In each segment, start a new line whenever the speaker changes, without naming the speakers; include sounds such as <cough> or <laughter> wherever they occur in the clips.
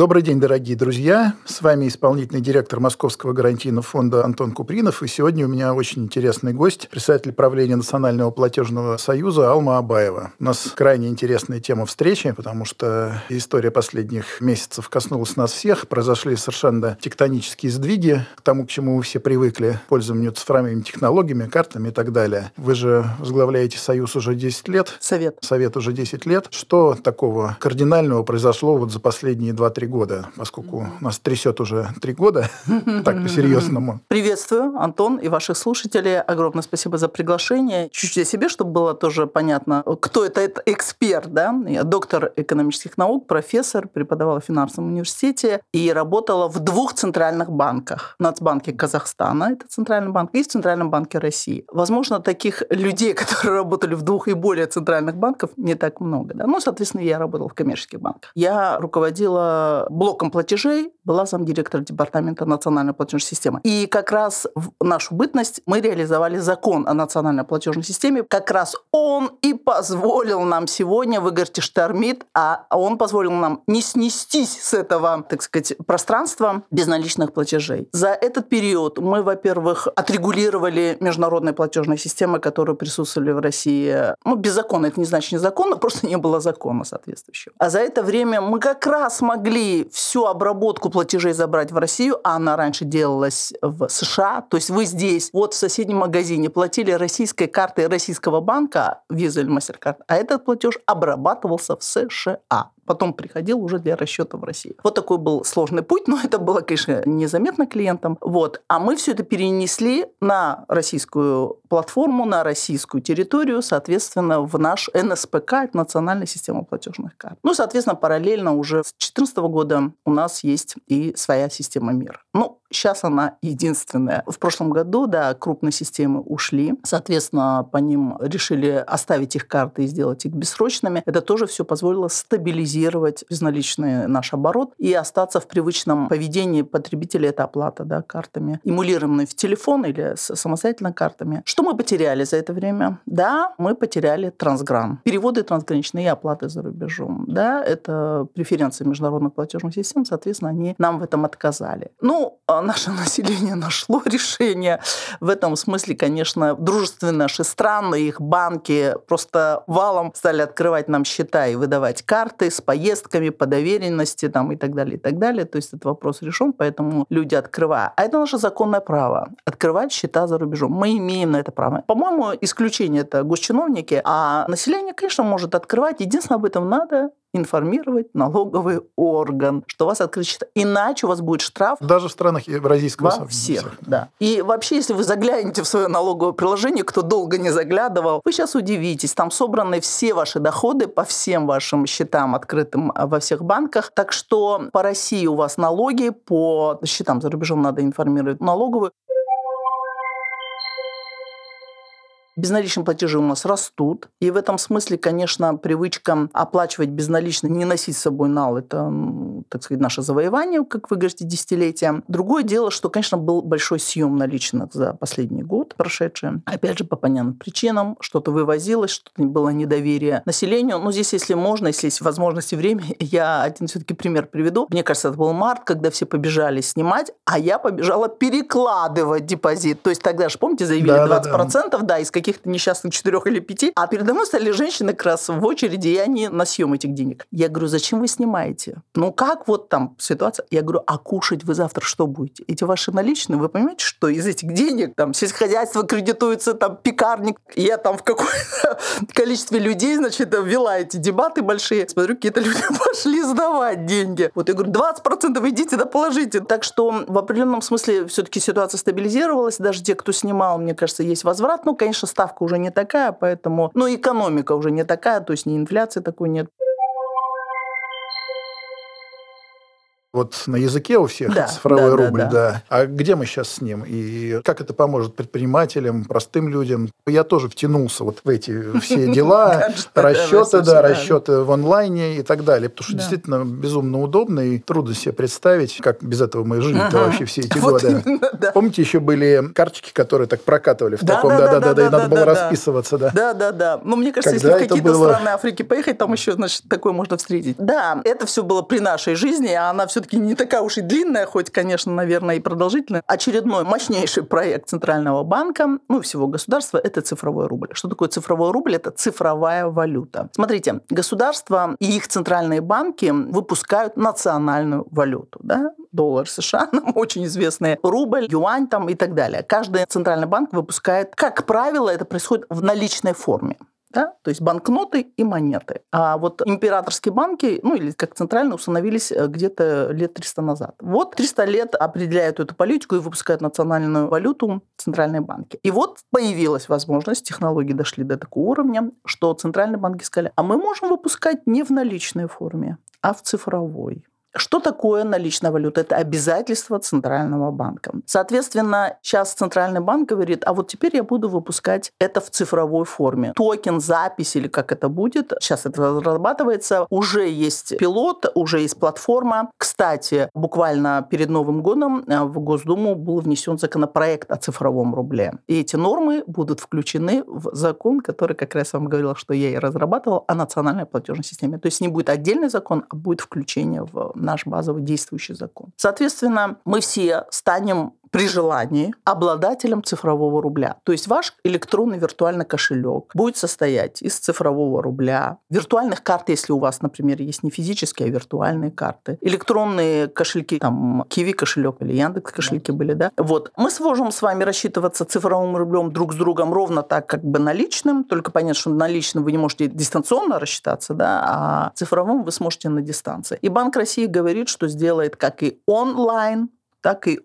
Добрый день, дорогие друзья. С вами исполнительный директор Московского гарантийного фонда Антон Купринов. И сегодня у меня очень интересный гость, председатель правления Национального платежного союза Алма Абаева. У нас крайне интересная тема встречи, потому что история последних месяцев коснулась нас всех. Произошли совершенно тектонические сдвиги к тому, к чему мы все привыкли, пользованию цифровыми технологиями, картами и так далее. Вы же возглавляете союз уже 10 лет.
Совет.
Совет уже 10 лет. Что такого кардинального произошло вот за последние 2-3 года, поскольку нас трясет уже три года, <laughs> так по-серьезному.
Приветствую, Антон, и ваших слушателей. Огромное спасибо за приглашение. Чуть-чуть о себе, чтобы было тоже понятно, кто это, это эксперт. Да? Я доктор экономических наук, профессор, преподавала в финансовом университете и работала в двух центральных банках. В Нацбанке Казахстана, это центральный банк, и в Центральном банке России. Возможно, таких людей, <laughs> которые работали в двух и более центральных банков, не так много. Да? Ну, соответственно, я работала в коммерческих банках. Я руководила блоком платежей была замдиректора Департамента национальной платежной системы. И как раз в нашу бытность мы реализовали закон о национальной платежной системе. Как раз он и позволил нам сегодня, вы штормит, а он позволил нам не снестись с этого, так сказать, пространства безналичных платежей. За этот период мы, во-первых, отрегулировали международные платежные системы, которые присутствовали в России. Ну, без закона, это не значит незаконно, <laughs> просто не было закона соответствующего. А за это время мы как раз могли всю обработку платежей забрать в Россию, а она раньше делалась в США, то есть вы здесь, вот в соседнем магазине платили российской картой российского банка, Visa или MasterCard, а этот платеж обрабатывался в США потом приходил уже для расчета в России. Вот такой был сложный путь, но это было, конечно, незаметно клиентам. Вот. А мы все это перенесли на российскую платформу, на российскую территорию, соответственно, в наш НСПК, Национальная система платежных карт. Ну, соответственно, параллельно уже с 2014 года у нас есть и своя система МИР. Ну, Сейчас она единственная. В прошлом году, да, крупные системы ушли. Соответственно, по ним решили оставить их карты и сделать их бессрочными. Это тоже все позволило стабилизировать безналичный наш оборот и остаться в привычном поведении потребителя. Это оплата да, картами, эмулированной в телефон или самостоятельно картами. Что мы потеряли за это время? Да, мы потеряли трансгран. Переводы трансграничные и оплаты за рубежом. Да, это преференции международных платежных систем. Соответственно, они нам в этом отказали. Ну, а наше <laughs> население нашло решение. В этом смысле, конечно, дружественные наши страны, их банки просто валом стали открывать нам счета и выдавать карты с поездками по доверенности там, и так далее, и так далее. То есть этот вопрос решен, поэтому люди открывают. А это наше законное право – открывать счета за рубежом. Мы имеем на это право. По-моему, исключение – это госчиновники, а население, конечно, может открывать. Единственное, об этом надо информировать налоговый орган, что у вас открыт счет. Иначе у вас будет штраф.
Даже в странах Евразийского
Во Союза. всех, да. И вообще, если вы заглянете в свое налоговое приложение, кто долго не заглядывал, вы сейчас удивитесь. Там собраны все ваши доходы по всем вашим счетам, открытым а, во всех банках. Так что по России у вас налоги, по счетам за рубежом надо информировать налоговую. Безналичные платежи у нас растут. И в этом смысле, конечно, привычка оплачивать безналично, не носить с собой нал, это, так сказать, наше завоевание, как вы говорите, десятилетия. Другое дело, что, конечно, был большой съем наличных за последний год прошедший. Опять же, по понятным причинам. Что-то вывозилось, что-то было недоверие населению. Но здесь, если можно, если есть возможность и время, <laughs> я один все-таки пример приведу. Мне кажется, это был март, когда все побежали снимать, а я побежала перекладывать депозит. То есть тогда же, помните, заявили да, 20%, да, да. да из каких каких-то несчастных четырех или пяти, а передо мной стали женщины как раз в очереди, и они на съем этих денег. Я говорю, зачем вы снимаете? Ну как вот там ситуация? Я говорю, а кушать вы завтра что будете? Эти ваши наличные, вы понимаете, что из этих денег там сельскохозяйство кредитуется, там пекарник, я там в какое-то <laughs> количестве людей, значит, вела эти дебаты большие. Смотрю, какие-то люди <laughs> пошли сдавать деньги. Вот я говорю, 20% идите да положите. Так что в определенном смысле все-таки ситуация стабилизировалась. Даже те, кто снимал, мне кажется, есть возврат. Ну, конечно, ставка уже не такая, поэтому... Ну, экономика уже не такая, то есть ни инфляции такой нет.
Вот на языке у всех
Да,
цифровой
да, да,
рубль, да,
да.
А где мы сейчас с ним? И как это поможет предпринимателям, простым людям? Я тоже втянулся вот в эти все <laughs> дела,
да,
расчеты, да,
да.
расчеты в онлайне и так далее. Потому что
Да.
действительно безумно удобно и трудно себе представить, как без этого мы
Ага.
вообще все эти годы.
да.
Помните, еще были карточки, которые так прокатывали в
Да,
таком,
да, да,
да-да-да,
да,
и надо
да,
было
да, да.
расписываться, да.
Да, да, да. Ну, мне кажется, если в какие-то страны Африки поехать, там еще, значит, такое можно встретить. Да, это все было при нашей жизни, а она все-таки не такая уж и длинная, хоть, конечно, наверное, и продолжительная. Очередной мощнейший проект Центрального банка, ну, всего государства, это цифровой рубль. Что такое цифровой рубль? Это цифровая валюта. Смотрите, государства и их центральные банки выпускают национальную валюту, да? Доллар США, <laughs> нам очень известный, рубль, юань там и так далее. Каждый центральный банк выпускает, как правило, это происходит в наличной форме. Да? То есть банкноты и монеты. А вот императорские банки, ну или как центральные, установились э, где-то лет 300 назад. Вот 300 лет определяют эту политику и выпускают национальную валюту центральные банки. И вот появилась возможность, технологии дошли до такого уровня, что центральные банки сказали, а мы можем выпускать не в наличной форме, а в цифровой. Что такое наличная валюта? Это обязательство Центрального банка. Соответственно, сейчас Центральный банк говорит, а вот теперь я буду выпускать это в цифровой форме. Токен, запись или как это будет, сейчас это разрабатывается. Уже есть пилот, уже есть платформа. Кстати, буквально перед Новым годом э, в Госдуму был внесен законопроект о цифровом рубле. И эти нормы будут включены в закон, который, как раз вам говорила, что я и разрабатывал, о национальной платежной системе. То есть не будет отдельный закон, а будет включение в наш базовый действующий закон. Соответственно, мы все станем при желании обладателем цифрового рубля. То есть ваш электронный виртуальный кошелек будет состоять из цифрового рубля, виртуальных карт, если у вас, например, есть не физические, а виртуальные карты, электронные кошельки, там, Киви кошелек или Яндекс кошельки были, да? Вот. Мы сможем с вами рассчитываться цифровым рублем друг с другом ровно так, как бы наличным, только понятно, что наличным вы не можете дистанционно рассчитаться, да, а цифровым вы сможете на дистанции. И Банк России говорит, что сделает как и онлайн, так и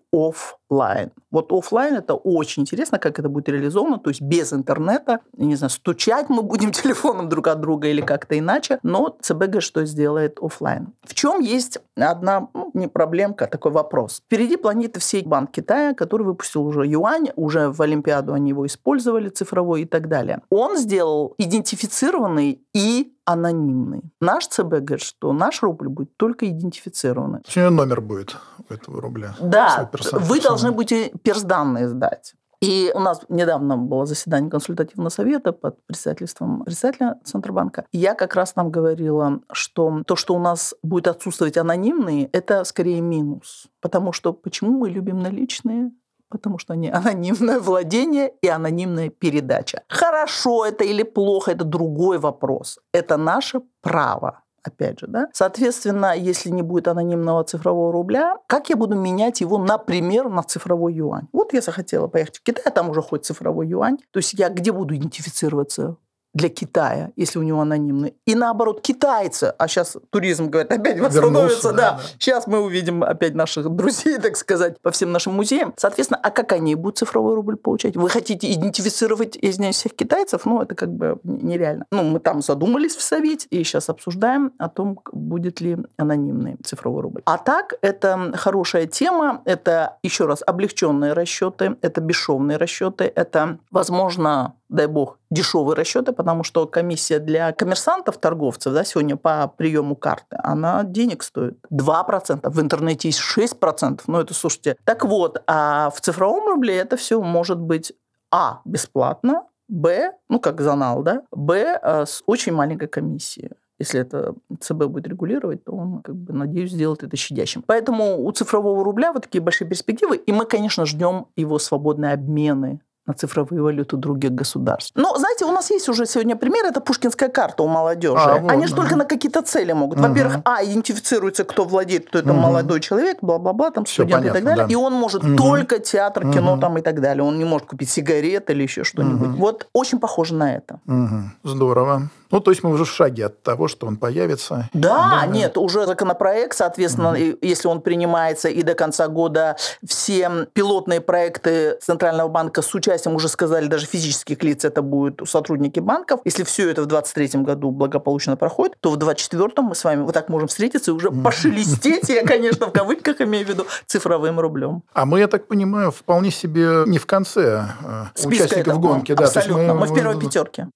офлайн. Вот офлайн это очень интересно, как это будет реализовано, то есть без интернета, не знаю, стучать мы будем <laughs> телефоном друг от друга или как-то иначе, но ЦБ говорит, что сделает офлайн. В чем есть одна ну, не проблемка, а такой вопрос. Впереди планеты всей Банк Китая, который выпустил уже юань, уже в Олимпиаду они его использовали цифровой и так далее. Он сделал идентифицированный и анонимный. Наш ЦБ говорит, что наш рубль будет только идентифицированный.
У него номер будет у этого рубля.
Да, вы должны
персональный.
будете персданные сдать. И у нас недавно было заседание консультативного совета под председательством председателя Центробанка. И я как раз нам говорила, что то, что у нас будет отсутствовать анонимные, это скорее минус. Потому что почему мы любим наличные? Потому что они <laughs> анонимное владение и анонимная передача. Хорошо это или плохо, это другой вопрос. Это наше право опять же, да. Соответственно, если не будет анонимного цифрового рубля, как я буду менять его, например, на цифровой юань? Вот я захотела поехать в Китай, а там уже хоть цифровой юань. То есть я где буду идентифицироваться? Для Китая, если у него анонимный. И наоборот, китайцы, а сейчас туризм, говорит, опять восстановится, да,
да.
Сейчас мы увидим опять наших друзей, <laughs> так сказать, по всем нашим музеям. Соответственно, а как они будут цифровой рубль получать? Вы хотите идентифицировать, извиняюсь, всех китайцев? Ну, это как бы нереально. Ну, мы там задумались в Совете и сейчас обсуждаем о том, будет ли анонимный цифровой рубль. А так, это хорошая тема, это, еще раз, облегченные расчеты, это бесшовные расчеты, это, возможно, дай бог, дешевые расчеты, потому что комиссия для коммерсантов, торговцев, да, сегодня по приему карты, она денег стоит 2%. В интернете есть 6%. Ну, это, слушайте. Так вот, а в цифровом рубле это все может быть, а, бесплатно, б, ну, как занал, да, б, э, с очень маленькой комиссией. Если это ЦБ будет регулировать, то он, как бы, надеюсь, сделает это щадящим. Поэтому у цифрового рубля вот такие большие перспективы. И мы, конечно, ждем его свободные обмены на цифровые валюты других государств. Но, знаете, у нас есть уже сегодня пример, это пушкинская карта у молодежи.
А, вот,
Они же
да.
только на какие-то цели могут. Во-первых, а, идентифицируется, кто владеет, кто это
Мгм.
молодой человек, бла-бла-бла, там
Всё
студент и так
понятно,
далее.
да.
И он может
Мгм.
только театр, кино
Мгм.
там и так далее. Он не может купить сигарет или еще что-нибудь.
Мгм.
Вот очень похоже на это.
Мгм. Здорово. Ну, то есть мы уже в шаге от того, что он появится.
Да, да. нет, уже законопроект, соответственно, угу. если он принимается и до конца года все пилотные проекты Центрального банка с участием, уже сказали, даже физических лиц, это будут сотрудники банков. Если все это в 2023 году благополучно проходит, то в 2024 мы с вами вот так можем встретиться и уже пошелестеть, я, конечно, в <laughs> кавычках имею в виду, цифровым рублем.
А мы, я так понимаю, вполне себе не в конце а участников гонки.
Да, абсолютно. Мы, мы в первой пятерке.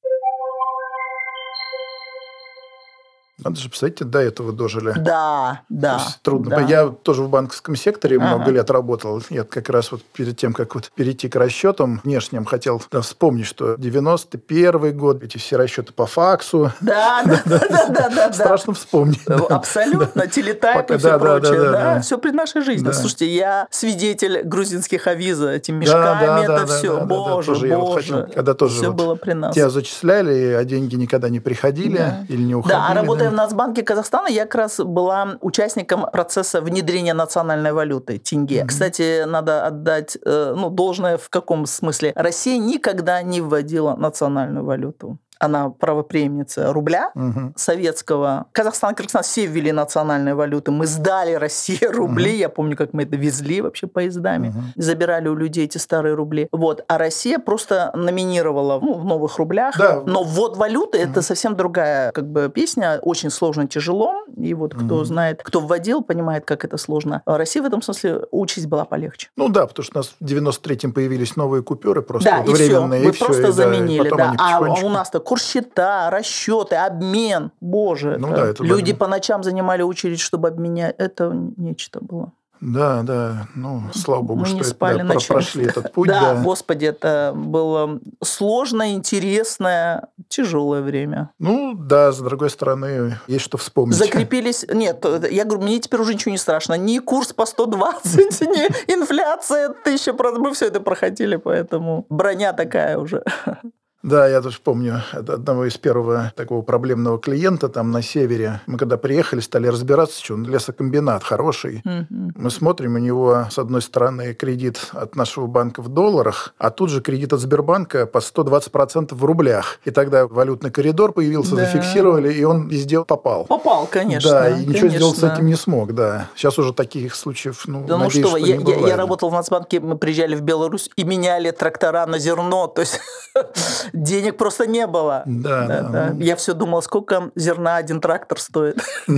Надо же, представляете, до этого дожили.
Да, да. То есть
трудно.
Да.
Я тоже в банковском секторе ага. много лет работал. Я как раз вот перед тем, как вот перейти к расчетам внешним, хотел да, вспомнить, что 91 год, эти все расчеты по факсу.
Да, <laughs> да, да, да, да.
Страшно вспомнить.
Абсолютно. Телетайп и все прочее. Да, все при нашей жизни. Слушайте, я свидетель грузинских авиза, эти мешками, это все. Боже, боже.
Когда тоже
все было при нас.
Тебя зачисляли, а деньги никогда не приходили или не уходили.
Да, работая в Нацбанке Казахстана я как раз была участником процесса внедрения национальной валюты тенге. Mm-hmm. Кстати, надо отдать э, ну, должное в каком смысле. Россия никогда не вводила национальную валюту она правопреемница рубля угу. советского. Казахстан, Кыргызстан все ввели национальные валюты. Мы сдали России <laughs> рубли. Угу. Я помню, как мы это везли вообще поездами. Угу. Забирали у людей эти старые рубли. Вот. А Россия просто номинировала ну, в новых рублях. Да. Но ввод валюты угу. это совсем другая как бы песня. Очень сложно, тяжело. И вот кто угу. знает, кто вводил, понимает, как это сложно. А Россия в этом смысле участь была полегче.
Ну да, потому что у нас в 93-м появились новые купюры просто да, вот временные.
И все. Вы просто заменили. Да. А у нас-то курс-счета, расчеты, обмен. Боже, ну, это... Да, это люди по ночам занимали очередь, чтобы обменять. Это нечто было.
Да, да. Ну, слава богу, Мы что не спали это, да, прошли этот <laughs> путь.
Да, да, господи, это было сложное, интересное, тяжелое время.
Ну, да, с другой стороны, есть что вспомнить.
Закрепились... Нет, я говорю, мне теперь уже ничего не страшно. Ни курс по 120, <laughs> ни инфляция тысяча процентов. Мы все это проходили, поэтому броня такая уже. <laughs>
Да, я тоже помню одного из первого такого проблемного клиента там на севере. Мы когда приехали, стали разбираться, что он лесокомбинат хороший. Mm-hmm. Мы смотрим, у него с одной стороны кредит от нашего банка в долларах, а тут же кредит от Сбербанка по 120% в рублях. И тогда валютный коридор появился, да. зафиксировали, и он везде попал.
Попал, конечно.
Да, и ничего конечно. сделать с этим не смог, да. Сейчас уже таких случаев, ну,
да
надеюсь,
ну что,
что
я,
не
я, я работал в Нацбанке, мы приезжали в Беларусь и меняли трактора на зерно, то есть <laughs> денег просто не было.
Да, да. да.
Я все думал, сколько зерна один трактор стоит. <laughs>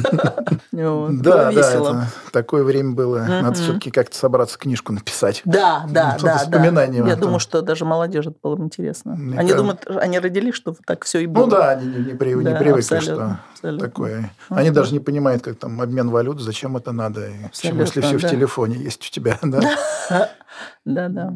Да, да, такое время было. Надо все-таки как-то собраться, книжку написать.
Да, да, да. Я думаю, что даже молодежь это было бы интересно. Они думают, они родились, что так все и было.
Ну да, они не привыкли, что такое. Они даже не понимают, как там обмен валют, зачем это надо, если все в телефоне есть у тебя.
Да, <laughs> да.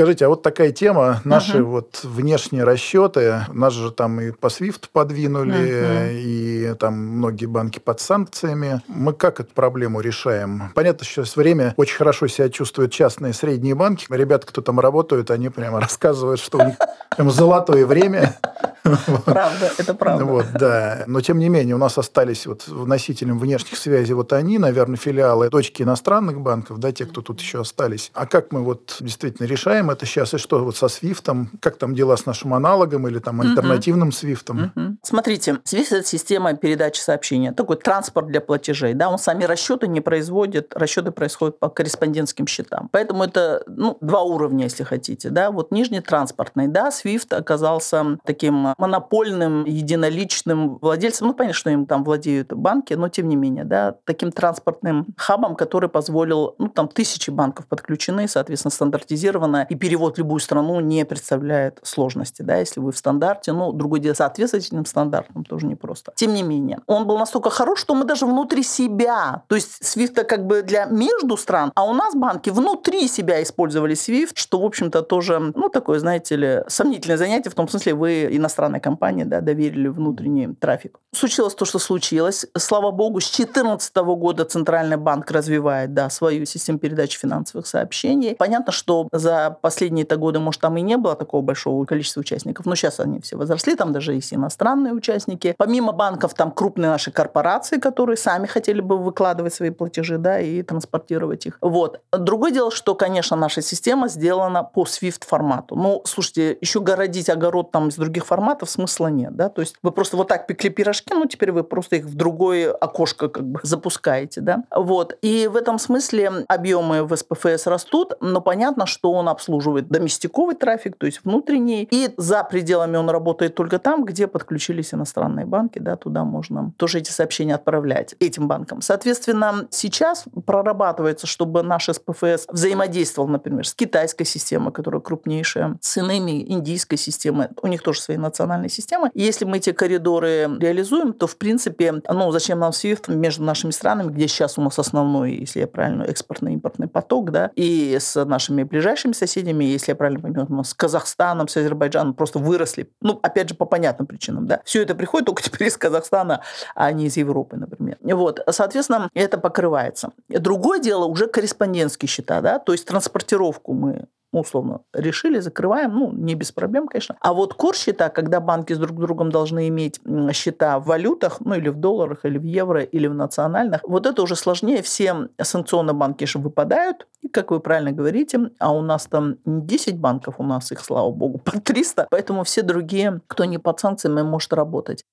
Скажите, а вот такая тема, наши uh-huh. вот внешние расчеты, нас же там и по SWIFT подвинули, uh-huh. и там многие банки под санкциями. Мы как эту проблему решаем? Понятно, что сейчас время очень хорошо себя чувствуют частные средние банки. Ребята, кто там работают, они прямо рассказывают, что у них прям золотое время.
Правда, это правда.
Вот, да. Но, тем не менее, у нас остались вот носителем внешних связей вот они, наверное, филиалы, дочки иностранных банков, да, те, кто тут еще остались. А как мы вот действительно решаем это сейчас? И что вот со Свифтом? Как там дела с нашим аналогом или там альтернативным Свифтом?
Смотрите, Свифт – это система передачи сообщения. Такой транспорт для платежей. Да, он сами расчеты не производит, расчеты происходят по корреспондентским счетам. Поэтому это ну, два уровня, если хотите. Да? Вот нижний транспортный, да, Свифт оказался таким монопольным, единоличным владельцем, ну, понятно, что им там владеют банки, но тем не менее, да, таким транспортным хабом, который позволил, ну, там тысячи банков подключены, соответственно, стандартизировано, и перевод в любую страну не представляет сложности, да, если вы в стандарте, ну, другое дело, соответствовать этим стандартам тоже непросто. Тем не менее, он был настолько хорош, что мы даже внутри себя, то есть SWIFT как бы для между стран, а у нас банки внутри себя использовали SWIFT, что, в общем-то, тоже, ну, такое, знаете ли, сомнительное занятие, в том смысле, вы иностранный иностранной компании да, доверили внутренний трафик. Случилось то, что случилось. Слава богу, с 2014 года Центральный банк развивает да, свою систему передачи финансовых сообщений. Понятно, что за последние-то годы, может, там и не было такого большого количества участников, но сейчас они все возросли, там даже есть иностранные участники. Помимо банков, там крупные наши корпорации, которые сами хотели бы выкладывать свои платежи да, и транспортировать их. Вот. Другое дело, что, конечно, наша система сделана по SWIFT формату. Ну, слушайте, еще городить огород там из других форматов смысла нет. Да? То есть вы просто вот так пекли пирожки, ну, теперь вы просто их в другое окошко как бы запускаете. Да? Вот. И в этом смысле объемы в СПФС растут, но понятно, что он обслуживает доместиковый трафик, то есть внутренний, и за пределами он работает только там, где подключились иностранные банки, да, туда можно тоже эти сообщения отправлять этим банкам. Соответственно, сейчас прорабатывается, чтобы наш СПФС взаимодействовал, например, с китайской системой, которая крупнейшая, с иными индийской системой. У них тоже свои национальные системы. И если мы эти коридоры реализуем, то, в принципе, ну, зачем нам SWIFT между нашими странами, где сейчас у нас основной, если я правильно, экспортно-импортный поток, да, и с нашими ближайшими соседями, если я правильно понимаю, с Казахстаном, с Азербайджаном просто выросли. Ну, опять же, по понятным причинам, да. Все это приходит только <laughs> теперь из Казахстана, а не из Европы, например. Вот, соответственно, это покрывается. Другое дело уже корреспондентские счета, да, то есть транспортировку мы условно решили, закрываем, ну, не без проблем, конечно. А вот курс счета, когда банки с друг другом должны иметь счета в валютах, ну, или в долларах, или в евро, или в национальных, вот это уже сложнее. Все санкционные банки же выпадают, и, как вы правильно говорите, а у нас там не 10 банков, у нас их, слава богу, <laughs> по 300, поэтому все другие, кто не под санкциями, может работать.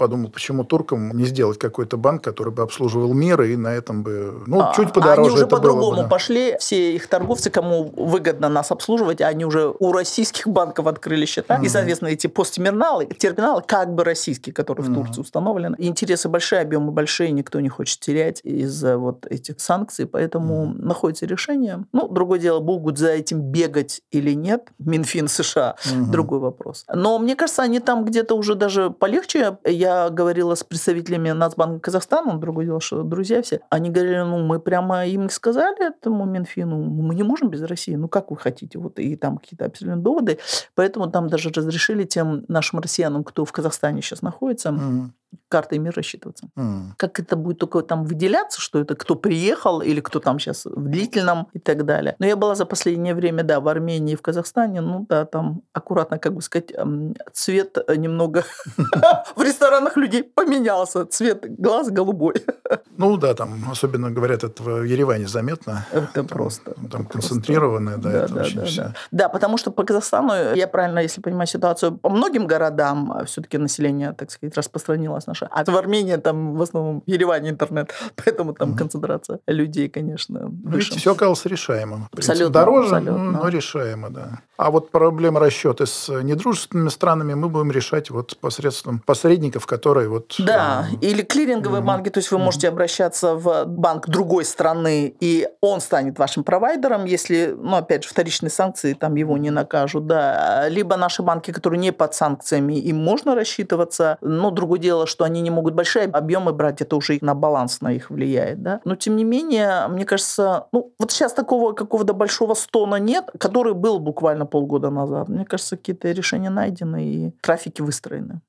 Подумал, почему туркам не сделать какой-то банк, который бы обслуживал мир, и на этом бы, ну, а, чуть подороже
Они уже
по-другому
да. пошли, все их торговцы, кому выгодно нас обслуживать, они уже у российских банков открыли счета, mm-hmm. и, соответственно, эти посттерминалы, терминалы как бы российские, которые mm-hmm. в Турции установлены. Интересы большие, объемы большие, никто не хочет терять из-за вот этих санкций, поэтому mm-hmm. находится решение. Ну, другое дело, будут за этим бегать или нет, Минфин США, mm-hmm. другой вопрос. Но мне кажется, они там где-то уже даже полегче. Я я говорила с представителями Нацбанка Казахстана, другое дело, что друзья все, они говорили, ну, мы прямо им сказали этому Минфину, мы не можем без России, ну, как вы хотите, вот, и там какие-то определенные доводы, поэтому там даже разрешили тем нашим россиянам, кто в Казахстане сейчас находится, mm-hmm картой мир рассчитываться. Mm. Как это будет только там выделяться, что это кто приехал или кто там сейчас в длительном и так далее. Но я была за последнее время, да, в Армении и в Казахстане, ну да, там аккуратно, как бы сказать, цвет немного <laughs> в ресторанах людей поменялся, цвет глаз голубой. <laughs>
Ну да, там особенно, говорят, это в Ереване заметно.
Это просто.
Там концентрированное, да, это
очень все. Да, потому что по Казахстану, я правильно, если понимаю ситуацию, по многим городам а, все-таки население, так сказать, распространилось наша. А в Армении там в основном в Ереване интернет, <laughs> поэтому там концентрация людей, конечно, выше.
все оказалось решаемым. Абсолютно. Дороже, абсолютно. но решаемо, да. А вот проблема расчета с недружественными странами мы будем решать вот посредством посредников, которые вот...
Да, э, или клиринговые mm-hmm. банки, то есть вы можете mm-hmm. обращаться в банк другой страны, и он станет вашим провайдером, если, ну, опять же, вторичные санкции, там его не накажут, да. Либо наши банки, которые не под санкциями, им можно рассчитываться, но другое дело, что они не могут большие объемы брать, это уже на баланс на их влияет, да. Но тем не менее, мне кажется, ну вот сейчас такого какого-то большого стона нет, который был буквально полгода назад. Мне кажется, какие-то решения найдены и трафики выстроены.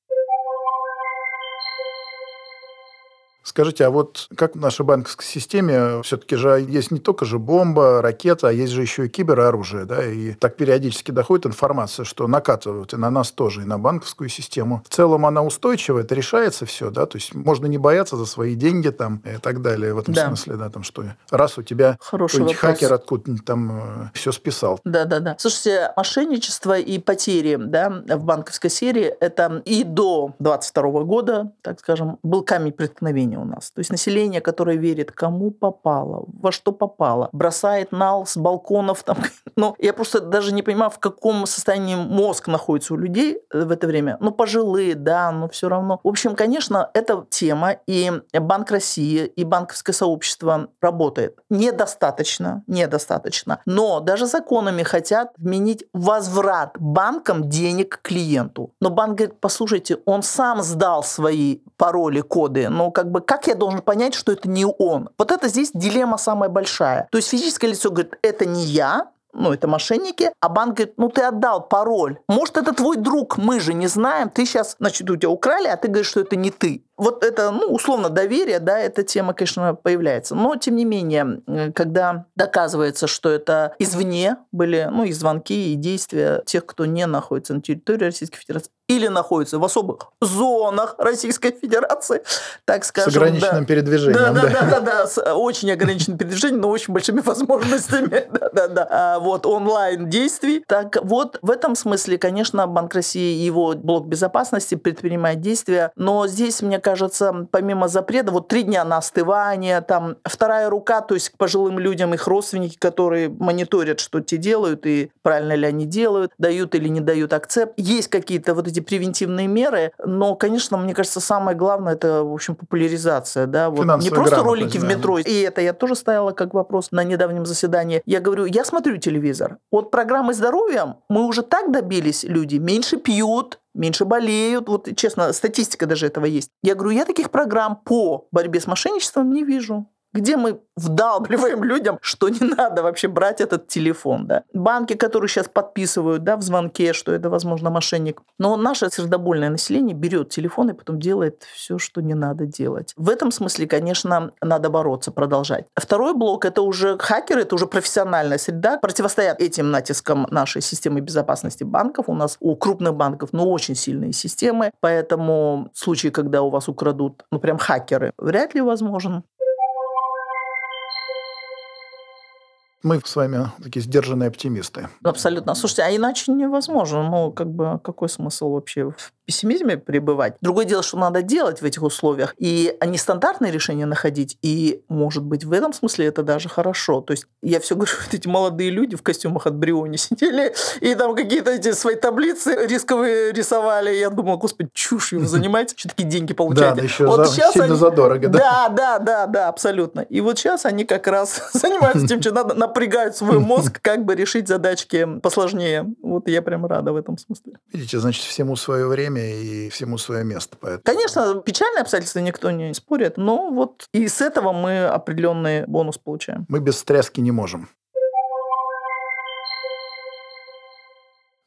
Скажите, а вот как в нашей банковской системе все-таки же есть не только же бомба, ракета, а есть же еще и кибероружие, да, и так периодически доходит информация, что накатывают и на нас тоже, и на банковскую систему. В целом она устойчивая, это решается все, да, то есть можно не бояться за свои деньги там и так далее, в этом да. смысле, да, там что раз у тебя какой-нибудь хакер откуда-нибудь там э, все списал.
Да-да-да. Слушайте, мошенничество и потери, да, в банковской серии, это и до 22 года, так скажем, был камень преткновения населения у нас. То есть население, которое верит, кому попало, во что попало, бросает нал с балконов. Там. <laughs> Но я просто даже не понимаю, в каком состоянии мозг находится у людей в это время. Ну, пожилые, да, но все равно. В общем, конечно, эта тема, и Банк России, и банковское сообщество работает. Недостаточно, недостаточно. Но даже законами хотят вменить возврат банкам денег клиенту. Но банк говорит, послушайте, он сам сдал свои пароли, коды, но как бы как я должен понять, что это не он? Вот это здесь дилемма самая большая. То есть физическое лицо говорит, это не я, ну, это мошенники, а банк говорит, ну, ты отдал пароль. Может, это твой друг, мы же не знаем, ты сейчас, значит, у тебя украли, а ты говоришь, что это не ты. Вот это, ну, условно, доверие, да, эта тема, конечно, появляется. Но, тем не менее, э, когда доказывается, что это извне были, ну, и звонки, и действия тех, кто не находится на территории Российской Федерации, или находится в особых зонах Российской Федерации, так скажем.
С ограниченным
да.
передвижением.
Да, да, да, да, да, с очень ограниченным передвижением, но очень большими <laughs> возможностями. <laughs> Да, да, да. А вот онлайн действий. Так вот, в этом смысле, конечно, Банк России и его блок безопасности предпринимает действия, но здесь, мне кажется, помимо запрета, вот три дня на остывание, там вторая рука, то есть к пожилым людям их родственники, которые мониторят, что те делают и правильно ли они делают, дают или не дают акцепт. Есть какие-то вот эти превентивные меры, но, конечно, мне кажется, самое главное это, в общем, популяризация, да, вот не просто ролики в метро, и это я тоже ставила как вопрос на недавнем заседании. Я говорю, я смотрю телевизор, от программы здоровья мы уже так добились, люди меньше пьют, меньше болеют. Вот, честно, статистика даже этого есть. Я говорю, я таких программ по борьбе с мошенничеством не вижу где мы вдалбливаем людям, что не надо вообще брать этот телефон. Да? Банки, которые сейчас подписывают да, в звонке, что это, возможно, мошенник. Но наше сердобольное население берет телефон и потом делает все, что не надо делать. В этом смысле, конечно, надо бороться, продолжать. Второй блок – это уже хакеры, это уже профессиональная среда. Противостоят этим натискам нашей системы безопасности банков. У нас у крупных банков ну, очень сильные системы, поэтому в случае, когда у вас украдут, ну, прям хакеры, вряд ли возможен.
Мы с вами такие сдержанные оптимисты.
Абсолютно. Слушайте, а иначе невозможно. Ну, как бы, какой смысл вообще в пессимизме пребывать? Другое дело, что надо делать в этих условиях. И нестандартные решения находить. И, может быть, в этом смысле это даже хорошо. То есть, я все говорю, <laughs> вот эти молодые люди в костюмах от Бриони сидели, и там какие-то эти свои таблицы рисковые рисовали. Я думала, господи, чушь вы <laughs> занимаетесь, что такие деньги получаете.
Да, еще вот за, сейчас сильно они... задорого.
Да? да, да, да, да, абсолютно. И вот сейчас они как раз <laughs> занимаются тем, что надо напрягают свой <laughs> мозг, как бы решить задачки посложнее. Вот я прям рада в этом смысле.
Видите, значит, всему свое время и всему свое место. Поэтому...
Конечно, печальные обстоятельства никто не спорит, но вот и с этого мы определенный бонус получаем.
Мы без стряски не можем.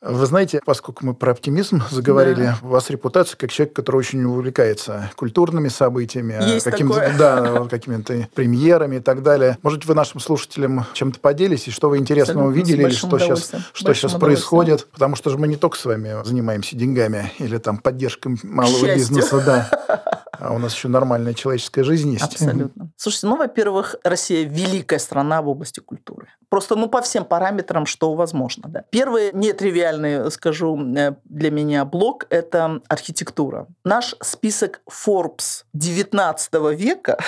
Вы знаете, поскольку мы про оптимизм <laughs> заговорили, да. у вас репутация как человек, который очень увлекается культурными событиями,
Есть
какими-то, да, <laughs> какими-то премьерами и так далее. Может, вы нашим слушателям чем-то поделитесь, и что вы интересного Абсолютно, увидели, или что сейчас, что сейчас происходит? Потому что же мы не только с вами занимаемся деньгами или там поддержкой малого бизнеса, да. <laughs> А у нас еще нормальная человеческая жизнь есть.
Абсолютно. Слушайте, ну, во-первых, Россия великая страна в области культуры. Просто, ну, по всем параметрам, что возможно, да. Первый нетривиальный, скажу, э, для меня блок – это архитектура. Наш список Forbes 19 века,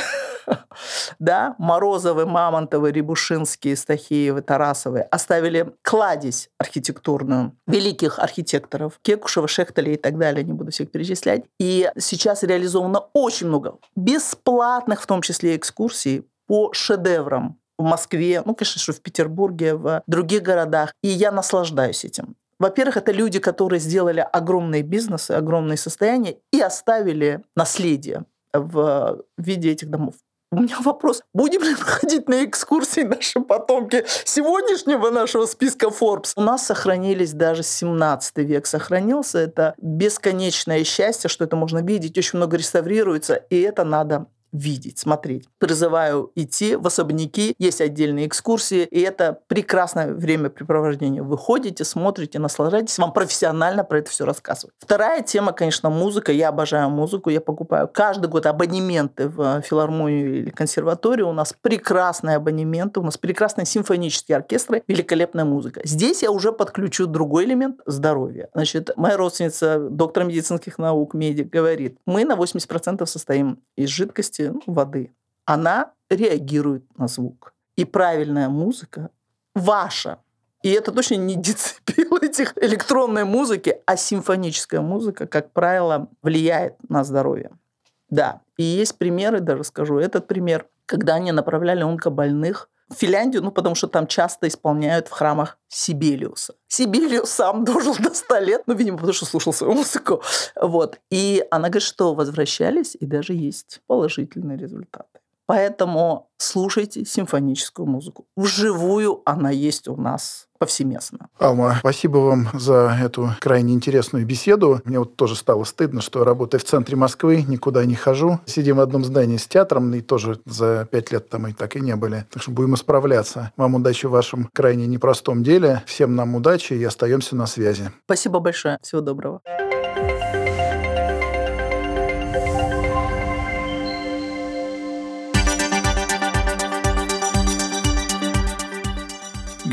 <laughs> да, Морозовы, Мамонтовы, Рябушинские, Стахеевы, Тарасовы оставили кладезь архитектурную великих архитекторов Кекушева, Шехтеля и так далее, не буду всех перечислять. И сейчас реализовано очень много бесплатных, в том числе экскурсий по шедеврам в Москве, ну, конечно, что в Петербурге, в других городах. И я наслаждаюсь этим. Во-первых, это люди, которые сделали огромные бизнесы, огромные состояния и оставили наследие в виде этих домов. У меня <laughs> вопрос, будем ли мы ходить на экскурсии наши потомки сегодняшнего нашего списка Forbes? У нас сохранились даже 17 век сохранился. Это бесконечное счастье, что это можно видеть. Очень много реставрируется, и это надо видеть, смотреть. Призываю идти в особняки, есть отдельные экскурсии, и это прекрасное времяпрепровождение. Вы ходите, смотрите, наслаждаетесь, вам профессионально про это все рассказывают. Вторая тема, конечно, музыка. Я обожаю музыку, я покупаю каждый год абонементы в филармонию или консерваторию. У нас прекрасные абонементы, у нас прекрасные симфонические оркестры, великолепная музыка. Здесь я уже подключу другой элемент – здоровье. Значит, моя родственница, доктор медицинских наук, медик, говорит, мы на 80% состоим из жидкости, воды, она реагирует на звук. И правильная музыка ваша. И это точно не <laughs> децибел этих электронной музыки, а симфоническая музыка, как правило, влияет на здоровье. Да, и есть примеры, даже скажу, этот пример, когда они направляли онкобольных в Финляндию, ну, потому что там часто исполняют в храмах Сибелиуса. Сибелиус сам <laughs> дожил до 100 лет, ну, видимо, потому что слушал свою музыку. Вот. И она говорит, что возвращались, и даже есть положительные результаты. Поэтому слушайте симфоническую музыку. Вживую она есть у нас повсеместно.
Алма, спасибо вам за эту крайне интересную беседу. Мне вот тоже стало стыдно, что работая в центре Москвы, никуда не хожу. Сидим в одном здании с театром, и тоже за пять лет там и так и не были. Так что будем исправляться. Вам удачи в вашем крайне непростом деле. Всем нам удачи и остаемся на связи.
Спасибо большое. Всего доброго.